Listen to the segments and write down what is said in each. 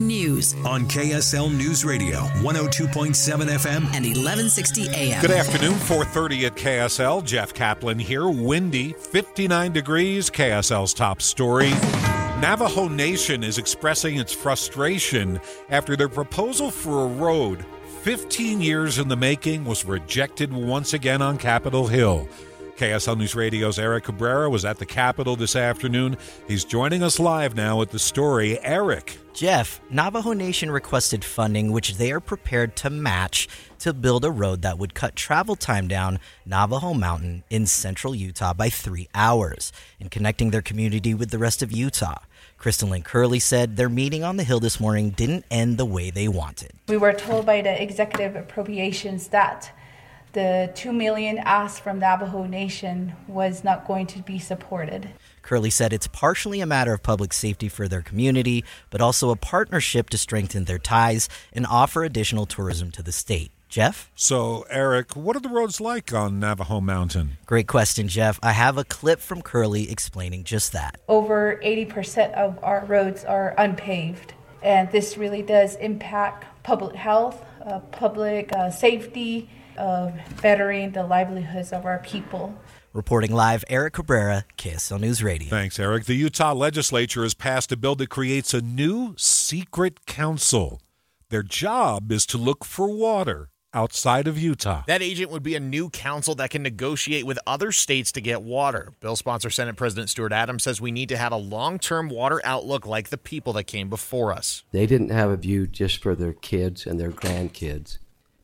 News on KSL News Radio, 102.7 FM and 1160 AM. Good afternoon, 4:30 at KSL. Jeff Kaplan here. Windy, 59 degrees. KSL's top story. Navajo Nation is expressing its frustration after their proposal for a road 15 years in the making was rejected once again on Capitol Hill. KSL News Radio's Eric Cabrera was at the Capitol this afternoon. He's joining us live now with the story. Eric. Jeff, Navajo Nation requested funding which they are prepared to match to build a road that would cut travel time down Navajo Mountain in central Utah by three hours and connecting their community with the rest of Utah. Crystalyne Curley said their meeting on the Hill this morning didn't end the way they wanted. We were told by the executive appropriations that the 2 million asked from Navajo Nation was not going to be supported. Curley said it's partially a matter of public safety for their community, but also a partnership to strengthen their ties and offer additional tourism to the state. Jeff? So, Eric, what are the roads like on Navajo Mountain? Great question, Jeff. I have a clip from Curley explaining just that. Over 80% of our roads are unpaved, and this really does impact public health, uh, public uh, safety, of bettering the livelihoods of our people. Reporting live, Eric Cabrera, KSL News Radio. Thanks, Eric. The Utah legislature has passed a bill that creates a new secret council. Their job is to look for water outside of Utah. That agent would be a new council that can negotiate with other states to get water. Bill sponsor Senate President Stuart Adams says we need to have a long term water outlook like the people that came before us. They didn't have a view just for their kids and their grandkids,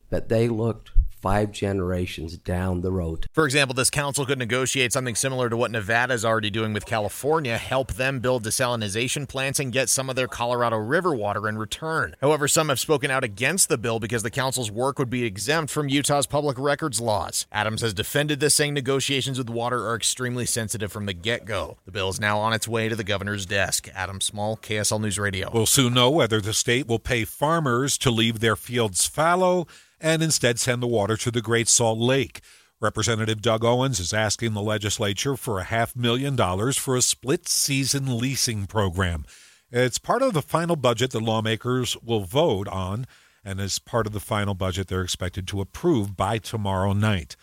but they looked five generations down the road. For example, this council could negotiate something similar to what Nevada is already doing with California, help them build desalination plants and get some of their Colorado River water in return. However, some have spoken out against the bill because the council's work would be exempt from Utah's public records laws. Adams has defended this, saying negotiations with water are extremely sensitive from the get go. The bill is now on its way to the governor's desk. Adam Small, KSL News Radio. We'll soon know whether the state will pay farmers to leave their fields fallow and instead send the water to the Great Salt Lake. Representative Doug Owens is asking the legislature for a half million dollars for a split season leasing program. It's part of the final budget that lawmakers will vote on, and as part of the final budget they're expected to approve by tomorrow night.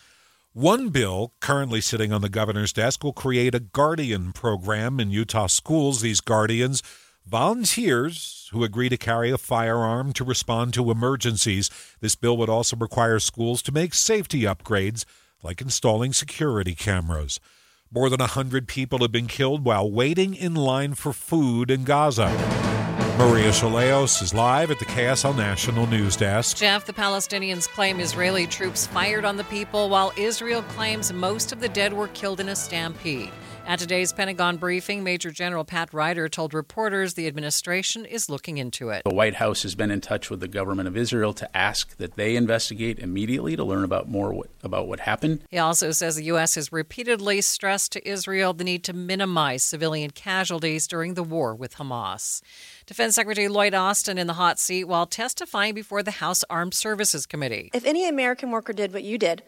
One bill currently sitting on the governor's desk will create a guardian program in Utah schools. These guardians volunteers who agree to carry a firearm to respond to emergencies. This bill would also require schools to make safety upgrades, like installing security cameras. More than 100 people have been killed while waiting in line for food in Gaza. Maria Chaleos is live at the KSL National News Desk. Jeff, the Palestinians claim Israeli troops fired on the people, while Israel claims most of the dead were killed in a stampede. At today's Pentagon briefing, Major General Pat Ryder told reporters the administration is looking into it. The White House has been in touch with the government of Israel to ask that they investigate immediately to learn about more what, about what happened. He also says the U.S. has repeatedly stressed to Israel the need to minimize civilian casualties during the war with Hamas. Defense Secretary Lloyd Austin in the hot seat while testifying before the House Armed Services Committee. If any American worker did what you did,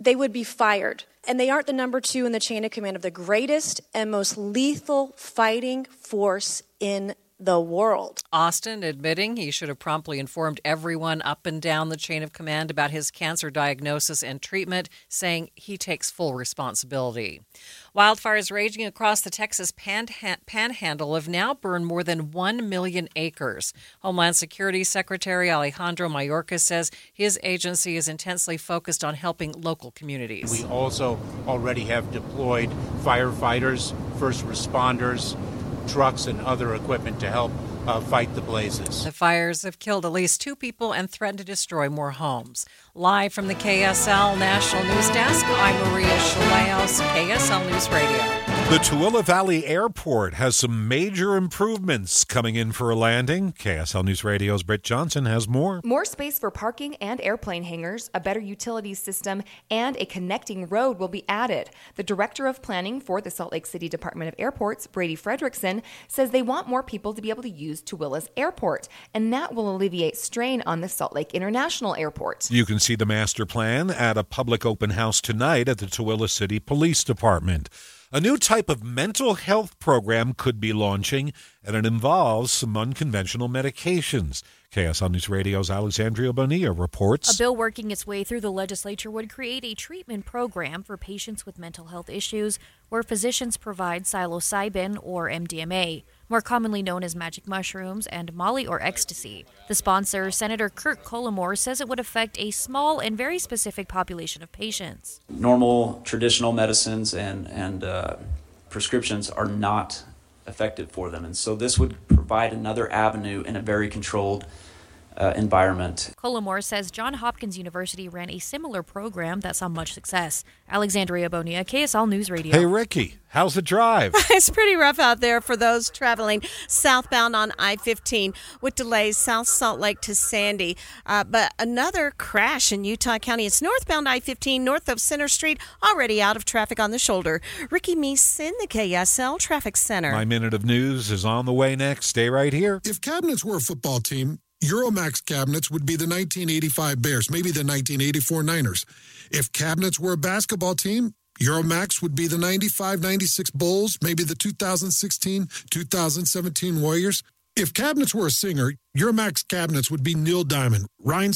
they would be fired. And they aren't the number two in the chain of command of the greatest and most lethal fighting force in the world. Austin admitting he should have promptly informed everyone up and down the chain of command about his cancer diagnosis and treatment, saying he takes full responsibility. Wildfires raging across the Texas panhandle have now burned more than 1 million acres. Homeland Security Secretary Alejandro Mayorkas says his agency is intensely focused on helping local communities. We also already have deployed firefighters, first responders, trucks and other equipment to help uh, fight the blazes. The fires have killed at least two people and threatened to destroy more homes. Live from the KSL National News Desk, I'm Maria Shilaos, KSL News Radio. The Tooele Valley Airport has some major improvements coming in for a landing. KSL News Radio's Britt Johnson has more. More space for parking and airplane hangars, a better utilities system, and a connecting road will be added. The Director of Planning for the Salt Lake City Department of Airports, Brady Fredrickson, says they want more people to be able to use Tooele's airport, and that will alleviate strain on the Salt Lake International Airport. You can see the master plan at a public open house tonight at the Tooele City Police Department. A new type of mental health program could be launching, and it involves some unconventional medications. KSL News Radio's Alexandria Bonilla reports. A bill working its way through the legislature would create a treatment program for patients with mental health issues where physicians provide psilocybin or MDMA, more commonly known as magic mushrooms, and Molly or ecstasy. The sponsor, Senator Kirk Cullimore, says it would affect a small and very specific population of patients. Normal traditional medicines and, and uh, Uh, prescriptions are not effective for them. And so this would provide another avenue in a very controlled uh, environment. Cullimore says John Hopkins University ran a similar program that saw much success. Alexandria Bonilla, KSL News Radio. Hey, Ricky, how's the drive? it's pretty rough out there for those traveling southbound on I 15 with delays South Salt Lake to Sandy. Uh, but another crash in Utah County. It's northbound I 15 north of Center Street, already out of traffic on the shoulder. Ricky Meese in the KSL Traffic Center. My minute of news is on the way next. Stay right here. If cabinets were a football team, Euromax cabinets would be the 1985 Bears, maybe the 1984 Niners. If cabinets were a basketball team, Euromax would be the 95 96 Bulls, maybe the 2016 2017 Warriors. If cabinets were a singer, Euromax cabinets would be Neil Diamond, Ryan